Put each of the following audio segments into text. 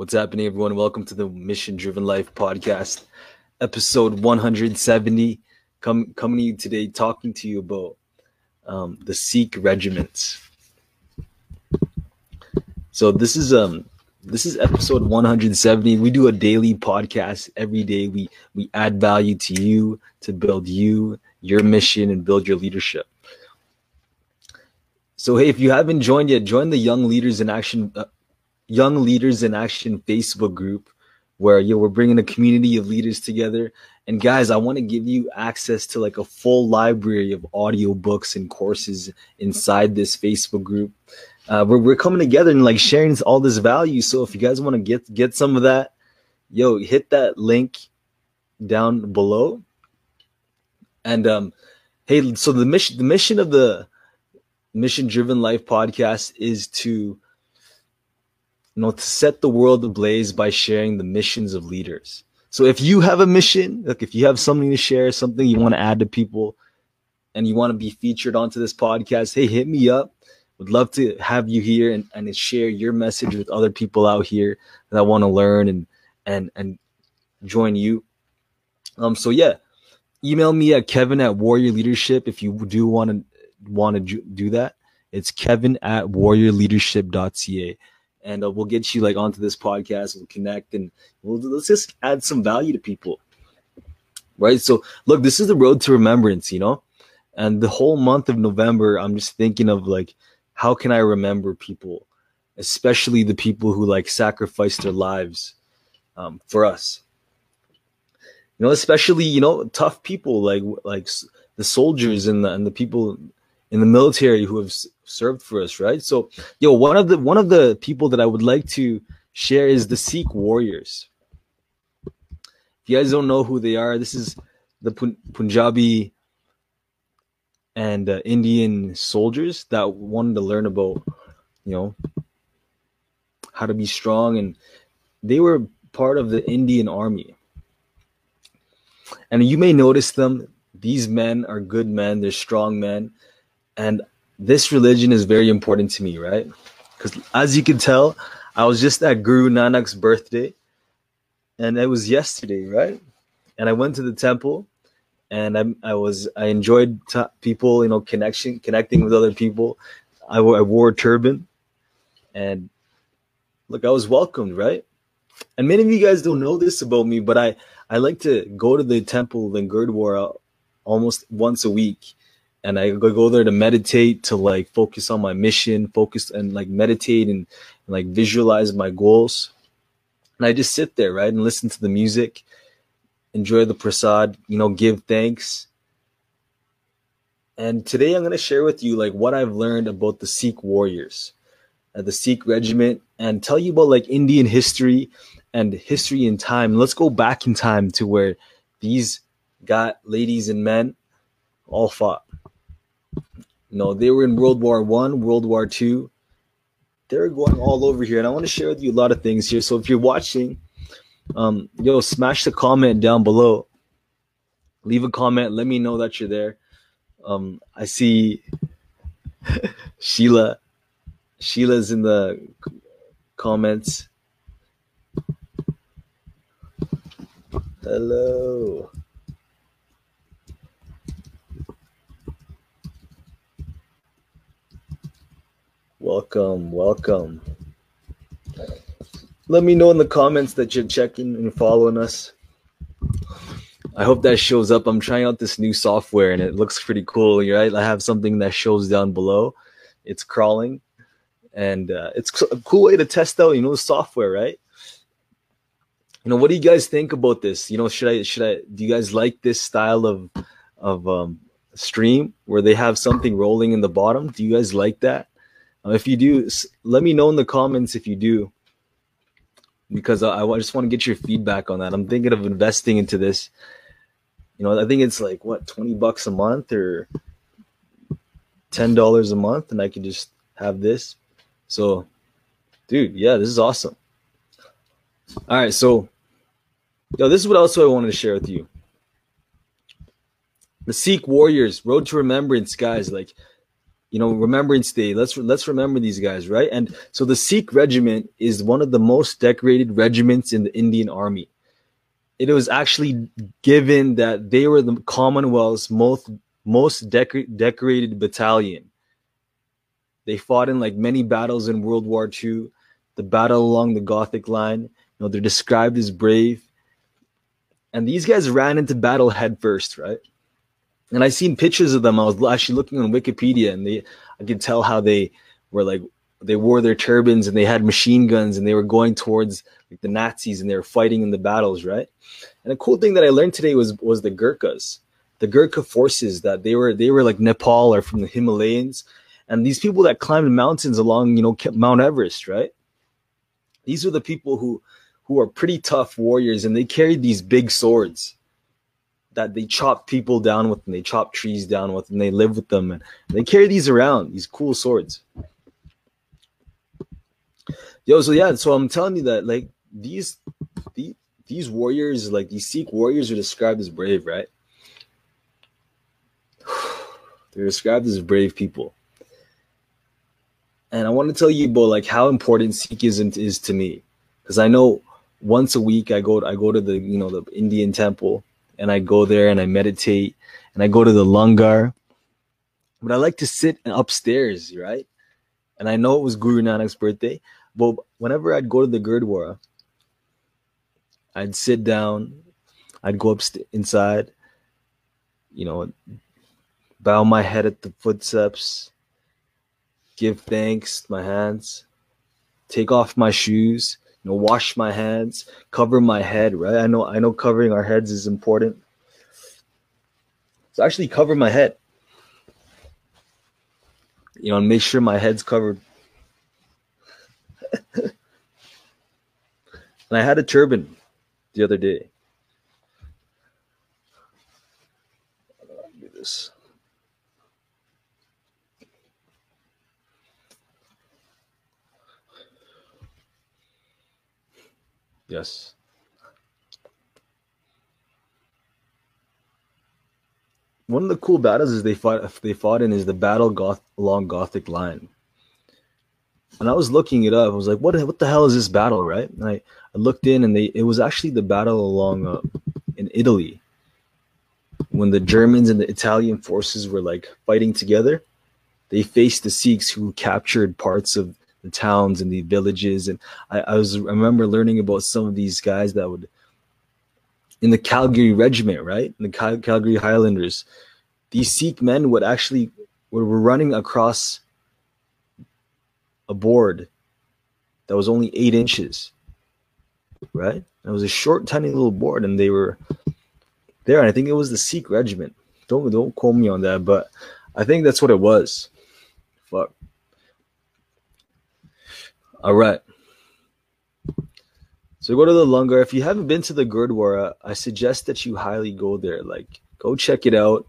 What's happening, everyone? Welcome to the Mission Driven Life podcast, episode 170. Come coming to you today, talking to you about um, the Sikh regiments. So this is um this is episode 170. We do a daily podcast every day. We we add value to you to build you, your mission, and build your leadership. So hey, if you haven't joined yet, join the Young Leaders in Action uh, Young Leaders in Action Facebook group where you know, we're bringing a community of leaders together. And guys, I want to give you access to like a full library of audiobooks and courses inside this Facebook group. Uh, we're, we're coming together and like sharing all this value. So if you guys want to get get some of that, yo, hit that link down below. And um, hey, so the mission the mission of the Mission Driven Life podcast is to know, to set the world ablaze by sharing the missions of leaders. So if you have a mission, like if you have something to share, something you want to add to people, and you want to be featured onto this podcast, hey, hit me up. Would love to have you here and, and share your message with other people out here that want to learn and and and join you. Um, so yeah, email me at Kevin at Warrior Leadership if you do want to want to do that. It's Kevin at warriorleadership.ca and uh, we'll get you like onto this podcast. We'll connect and we'll let's just add some value to people, right? So look, this is the road to remembrance, you know, and the whole month of November, I'm just thinking of like, how can I remember people, especially the people who like sacrificed their lives um, for us. You know, especially you know tough people like like the soldiers and the and the people in the military who have served for us, right? So, yo, one of the one of the people that I would like to share is the Sikh warriors. If you guys don't know who they are, this is the Punjabi and uh, Indian soldiers that wanted to learn about, you know, how to be strong, and they were part of the Indian army. And you may notice them; these men are good men; they're strong men and this religion is very important to me, right? Because as you can tell, I was just at Guru Nanak's birthday, and it was yesterday, right? And I went to the temple, and I, I was I enjoyed t- people, you know, connection, connecting with other people. I, I wore a turban, and look, I was welcomed, right? And many of you guys don't know this about me, but I I like to go to the temple in Gurdwara almost once a week and I go there to meditate, to like focus on my mission, focus and like meditate and, and like visualize my goals. And I just sit there, right, and listen to the music, enjoy the prasad, you know, give thanks. And today I'm going to share with you like what I've learned about the Sikh warriors, uh, the Sikh regiment, and tell you about like Indian history and history in time. Let's go back in time to where these got ladies and men all fought. You know, they were in World War One, World War Two. They're going all over here, and I want to share with you a lot of things here. So if you're watching, um, yo, smash the comment down below. Leave a comment. Let me know that you're there. Um, I see Sheila. Sheila's in the comments. Hello. Welcome, welcome. Let me know in the comments that you're checking and following us. I hope that shows up. I'm trying out this new software and it looks pretty cool, right? I have something that shows down below. It's crawling and uh, it's a cool way to test out, you know, the software, right? You know, what do you guys think about this? You know, should I should I do you guys like this style of of um stream where they have something rolling in the bottom? Do you guys like that? Uh, if you do, let me know in the comments if you do, because I, I just want to get your feedback on that. I'm thinking of investing into this. You know, I think it's like what twenty bucks a month or ten dollars a month, and I can just have this. So, dude, yeah, this is awesome. All right, so, yo, this is what else I wanted to share with you. The Sikh warriors, road to remembrance, guys. Like, you know, Remembrance Day. Let's let's remember these guys, right? And so the Sikh regiment is one of the most decorated regiments in the Indian Army. It was actually given that they were the Commonwealth's most most decor- decorated battalion. They fought in like many battles in World War II, the battle along the Gothic line. You know, they're described as brave. And these guys ran into battle headfirst, right? And I seen pictures of them. I was actually looking on Wikipedia, and they I could tell how they were like they wore their turbans and they had machine guns and they were going towards like the Nazis and they were fighting in the battles, right? And a cool thing that I learned today was was the Gurkhas, the Gurkha forces that they were they were like Nepal or from the Himalayas, and these people that climbed mountains along you know Mount Everest, right? These are the people who who are pretty tough warriors and they carried these big swords that they chop people down with and they chop trees down with and they live with them and they carry these around these cool swords. Yo so yeah so i'm telling you that like these these, these warriors like these sikh warriors are described as brave right? They're described as brave people. And i want to tell you about like how important sikhism is to me. Because i know once a week i go i go to the you know the indian temple and I go there and I meditate and I go to the langar. But I like to sit upstairs, right? And I know it was Guru Nanak's birthday, but whenever I'd go to the Gurdwara, I'd sit down, I'd go up inside, you know, bow my head at the footsteps, give thanks, my hands, take off my shoes, you know, wash my hands, cover my head, right? I know I know covering our heads is important. So actually cover my head. You know, and make sure my head's covered. and I had a turban the other day. do this. Yes. One of the cool battles is they fought they fought in is the battle Goth along Gothic line. And I was looking it up. I was like, what what the hell is this battle, right? And I, I looked in and they it was actually the battle along uh, in Italy when the Germans and the Italian forces were like fighting together. They faced the Sikhs who captured parts of the towns and the villages. And I, I was I remember learning about some of these guys that would in the Calgary Regiment, right? In the Cal- Calgary Highlanders, these Sikh men would actually were running across a board that was only eight inches, right? It was a short, tiny little board, and they were there. And I think it was the Sikh Regiment. Don't don't quote me on that, but I think that's what it was. Fuck. All right. So go to the Langar. If you haven't been to the Gurdwara, I suggest that you highly go there. Like, go check it out.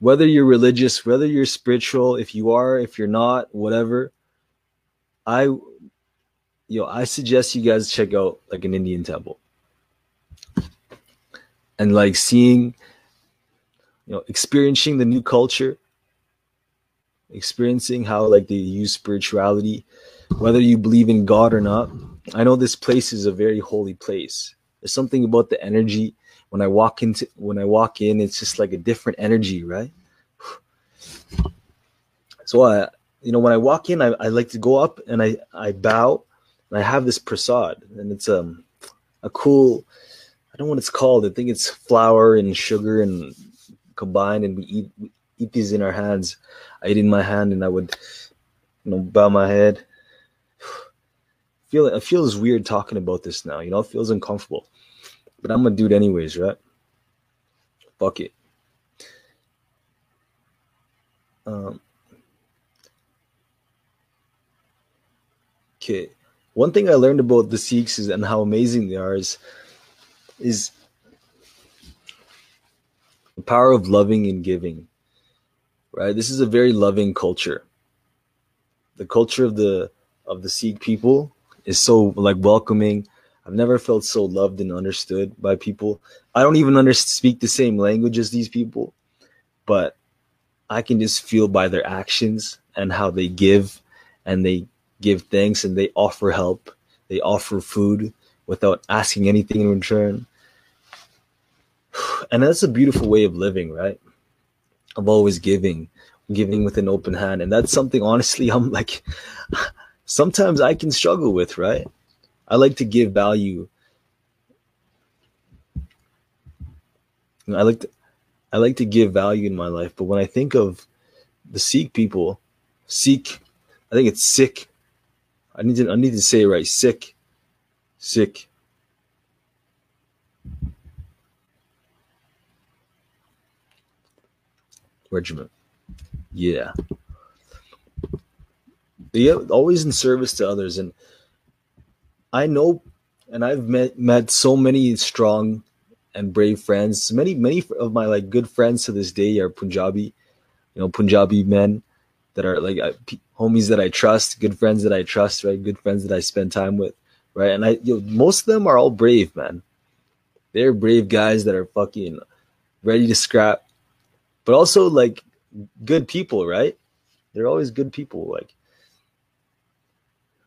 Whether you're religious, whether you're spiritual, if you are, if you're not, whatever. I, you know, I suggest you guys check out like an Indian temple, and like seeing, you know, experiencing the new culture, experiencing how like they use spirituality whether you believe in God or not. I know this place is a very holy place. There's something about the energy when I walk into when I walk in, it's just like a different energy, right? So I, you know, when I walk in, I, I like to go up and I I bow, and I have this prasad, and it's um a cool. I don't know what it's called. I think it's flour and sugar and combined, and we eat we eat these in our hands. I eat in my hand, and I would, you know, bow my head feel it feels weird talking about this now. You know, it feels uncomfortable. But I'm do it anyways, right? Fuck it. Um, okay. One thing I learned about the Sikhs is and how amazing they are is is the power of loving and giving. Right? This is a very loving culture. The culture of the of the Sikh people is so like welcoming. I've never felt so loved and understood by people. I don't even under speak the same language as these people, but I can just feel by their actions and how they give and they give thanks and they offer help. They offer food without asking anything in return. And that's a beautiful way of living, right? Of always giving, giving with an open hand. And that's something, honestly, I'm like, sometimes I can struggle with, right? I like to give value. I like to, I like to give value in my life, but when I think of the Sikh people, Sikh, I think it's sick. I need to I need to say it right. Sick, sick. Regiment. Yeah. Yeah, always in service to others. And I know and I've met met so many strong and brave friends. Many many of my like good friends to this day are Punjabi, you know, Punjabi men that are like homies that I trust, good friends that I trust, right? Good friends that I spend time with, right? And I, you know, most of them are all brave, man. They're brave guys that are fucking ready to scrap, but also like good people, right? They're always good people. Like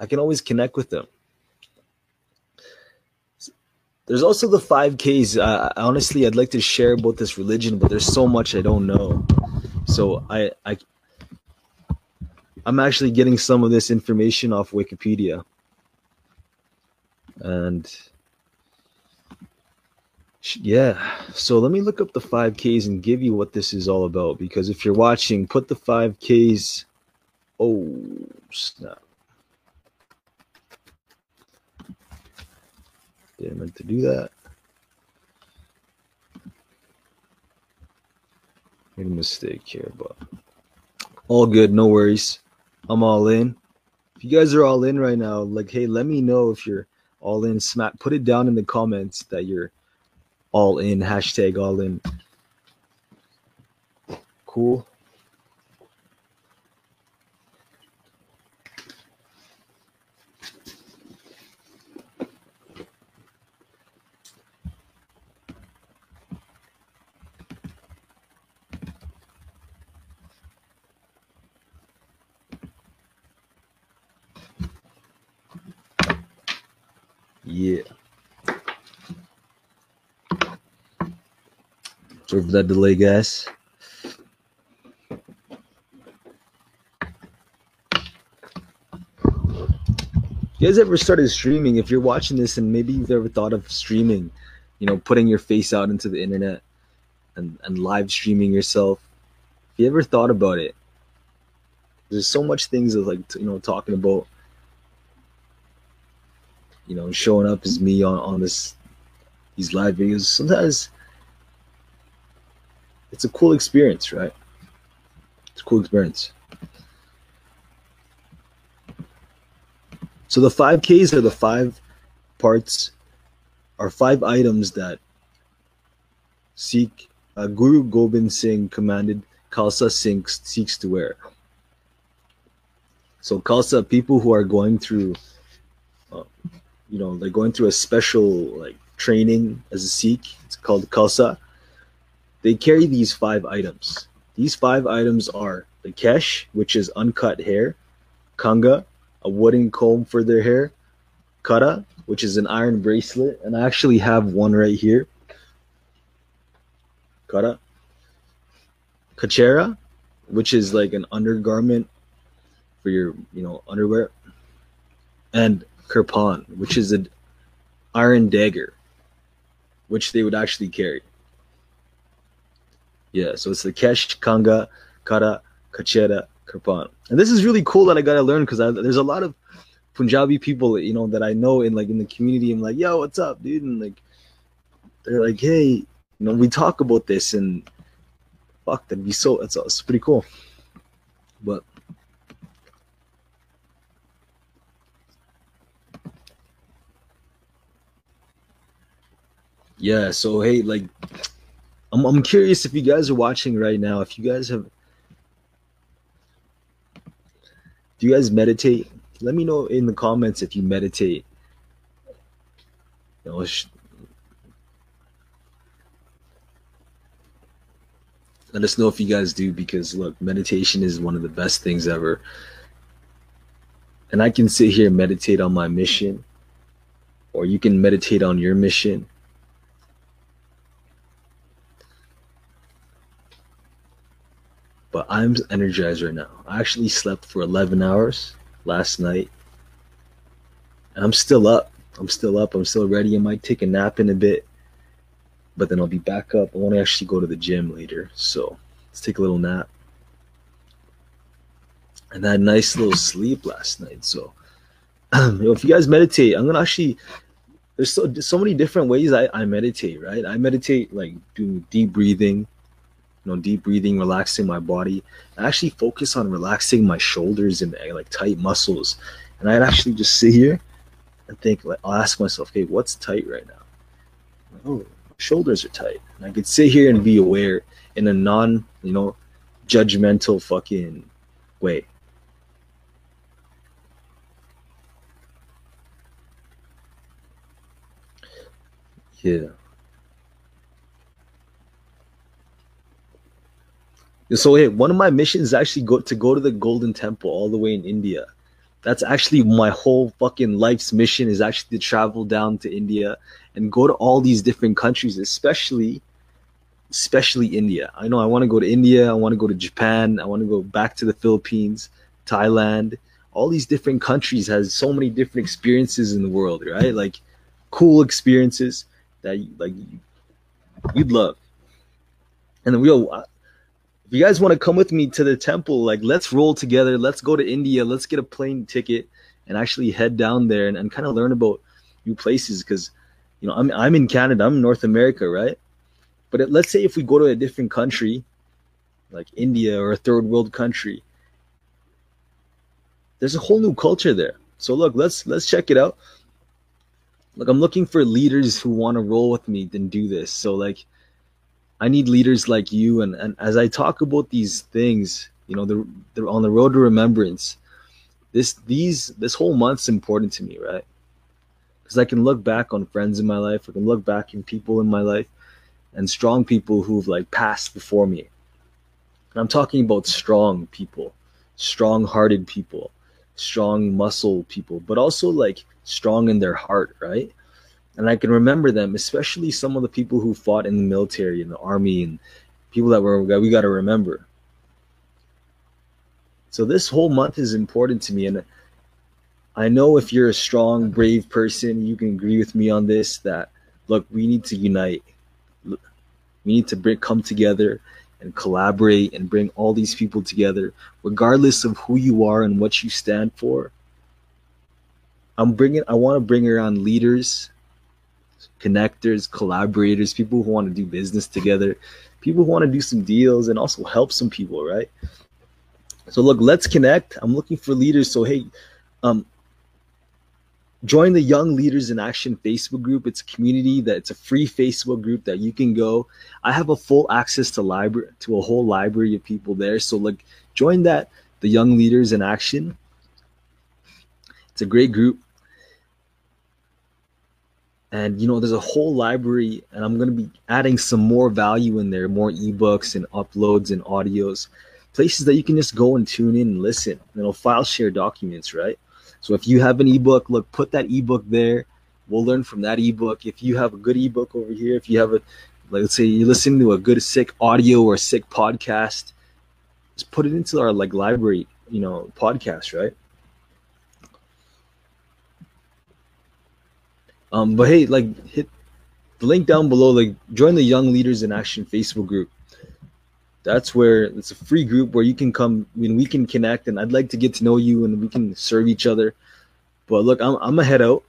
I can always connect with them. There's also the 5Ks. Uh, honestly, I'd like to share about this religion, but there's so much I don't know. So I, I, I'm actually getting some of this information off Wikipedia. And yeah, so let me look up the 5Ks and give you what this is all about. Because if you're watching, put the 5Ks. Oh, snap. Didn't meant to do that. Made a mistake here, but all good, no worries. I'm all in. If you guys are all in right now, like, hey, let me know if you're all in. Smack, put it down in the comments that you're all in. Hashtag all in. Cool. Yeah. Sorry for that delay, guys. You guys ever started streaming? If you're watching this and maybe you've ever thought of streaming, you know, putting your face out into the internet and, and live streaming yourself, if you ever thought about it, there's so much things of like, you know, talking about you know, showing up as me on, on this these live videos. Sometimes it's a cool experience, right? It's a cool experience. So the 5Ks are the five parts, are five items that Sikh uh, Guru Gobind Singh commanded Khalsa Sikhs, seeks to wear. So Khalsa, people who are going through uh, you know, like going through a special like training as a Sikh. It's called Khalsa. They carry these five items. These five items are the kesh, which is uncut hair, kanga, a wooden comb for their hair, kara, which is an iron bracelet, and I actually have one right here. Kara. Kachera, which is like an undergarment for your, you know, underwear. And kirpan, which is an iron dagger, which they would actually carry. Yeah, so it's the Kesh, Kanga, Kara, Kachera, Kirpan. And this is really cool that I got to learn because there's a lot of Punjabi people, you know, that I know in like in the community. I'm like, yo, what's up, dude? And like, they're like, hey, you know, we talk about this and fuck, that'd be so, that's, that's pretty cool. But yeah so hey like I'm, I'm curious if you guys are watching right now if you guys have do you guys meditate let me know in the comments if you meditate you know, Let us know if you guys do because look, meditation is one of the best things ever. And I can sit here and meditate on my mission, or you can meditate on your mission. But I'm energized right now. I actually slept for 11 hours last night. And I'm still up. I'm still up. I'm still ready. I might take a nap in a bit but then I'll be back up. I want to actually go to the gym later. So let's take a little nap. And I had a nice little sleep last night. So if you guys meditate, I'm gonna actually there's so so many different ways I, I meditate, right? I meditate like doing deep breathing, you know, deep breathing, relaxing my body. I actually focus on relaxing my shoulders and like tight muscles. And I'd actually just sit here and think like I'll ask myself, okay, what's tight right now? Oh, my shoulders are tight. And I could sit here and be aware in a non, you know, judgmental fucking way. Yeah. So hey, one of my missions is actually go to go to the Golden Temple all the way in India. That's actually my whole fucking life's mission is actually to travel down to India and go to all these different countries, especially especially India. I know I want to go to India, I want to go to Japan, I want to go back to the Philippines, Thailand. All these different countries has so many different experiences in the world, right? Like cool experiences that like you'd love. And then we'll uh, if you guys want to come with me to the temple, like let's roll together, let's go to India, let's get a plane ticket and actually head down there and, and kind of learn about new places because you know, I'm I'm in Canada, I'm in North America, right? But it, let's say if we go to a different country, like India or a third world country, there's a whole new culture there. So look, let's let's check it out. Look, I'm looking for leaders who want to roll with me and do this. So like I need leaders like you and, and as I talk about these things, you know, they're on the road to remembrance, this these this whole month's important to me, right? because I can look back on friends in my life, I can look back in people in my life, and strong people who've like passed before me. And I'm talking about strong people, strong-hearted people, strong muscle people, but also like strong in their heart, right? And I can remember them, especially some of the people who fought in the military and the army and people that were we got to remember. So this whole month is important to me, and I know if you're a strong, brave person, you can agree with me on this that look, we need to unite. We need to bring, come together and collaborate and bring all these people together, regardless of who you are and what you stand for. I'm bringing, I want to bring around leaders, connectors, collaborators, people who want to do business together, people who want to do some deals and also help some people, right? So look, let's connect. I'm looking for leaders. So hey, um, join the young leaders in action facebook group it's a community that it's a free facebook group that you can go i have a full access to library to a whole library of people there so like join that the young leaders in action it's a great group and you know there's a whole library and i'm going to be adding some more value in there more ebooks and uploads and audios places that you can just go and tune in and listen you know file share documents right so if you have an ebook, look, put that ebook there. We'll learn from that ebook. If you have a good ebook over here, if you have a, like, let's say you're listening to a good sick audio or sick podcast, just put it into our like library, you know, podcast, right? Um, but hey, like hit the link down below, like join the Young Leaders in Action Facebook group that's where it's a free group where you can come I mean we can connect and I'd like to get to know you and we can serve each other. But look, I'm I'm gonna head out.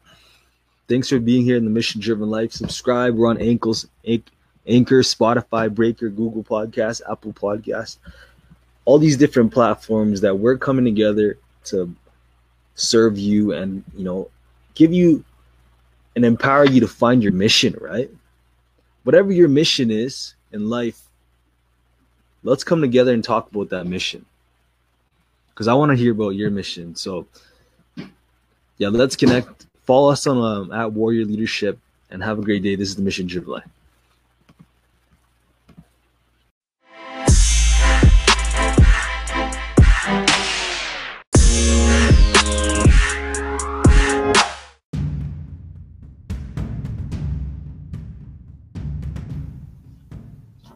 Thanks for being here in the Mission Driven Life. Subscribe. We're on Ankles, Anchor, Spotify, Breaker, Google Podcast, Apple Podcast, all these different platforms that we're coming together to serve you and you know give you and empower you to find your mission, right? Whatever your mission is in life, let's come together and talk about that mission because I want to hear about your mission. So, yeah, let's connect. Follow us on um, at Warrior Leadership and have a great day. This is the Mission Driven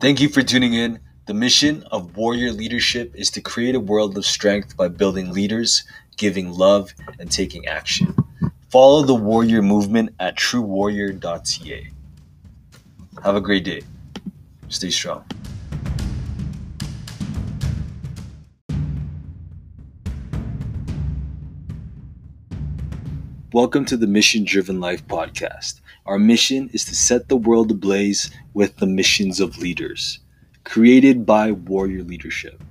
Thank you for tuning in. The mission of Warrior Leadership is to create a world of strength by building leaders, giving love, and taking action. Follow the Warrior movement at truewarrior.ca. Have a great day. Stay strong. Welcome to the Mission Driven Life podcast. Our mission is to set the world ablaze with the missions of leaders, created by Warrior Leadership.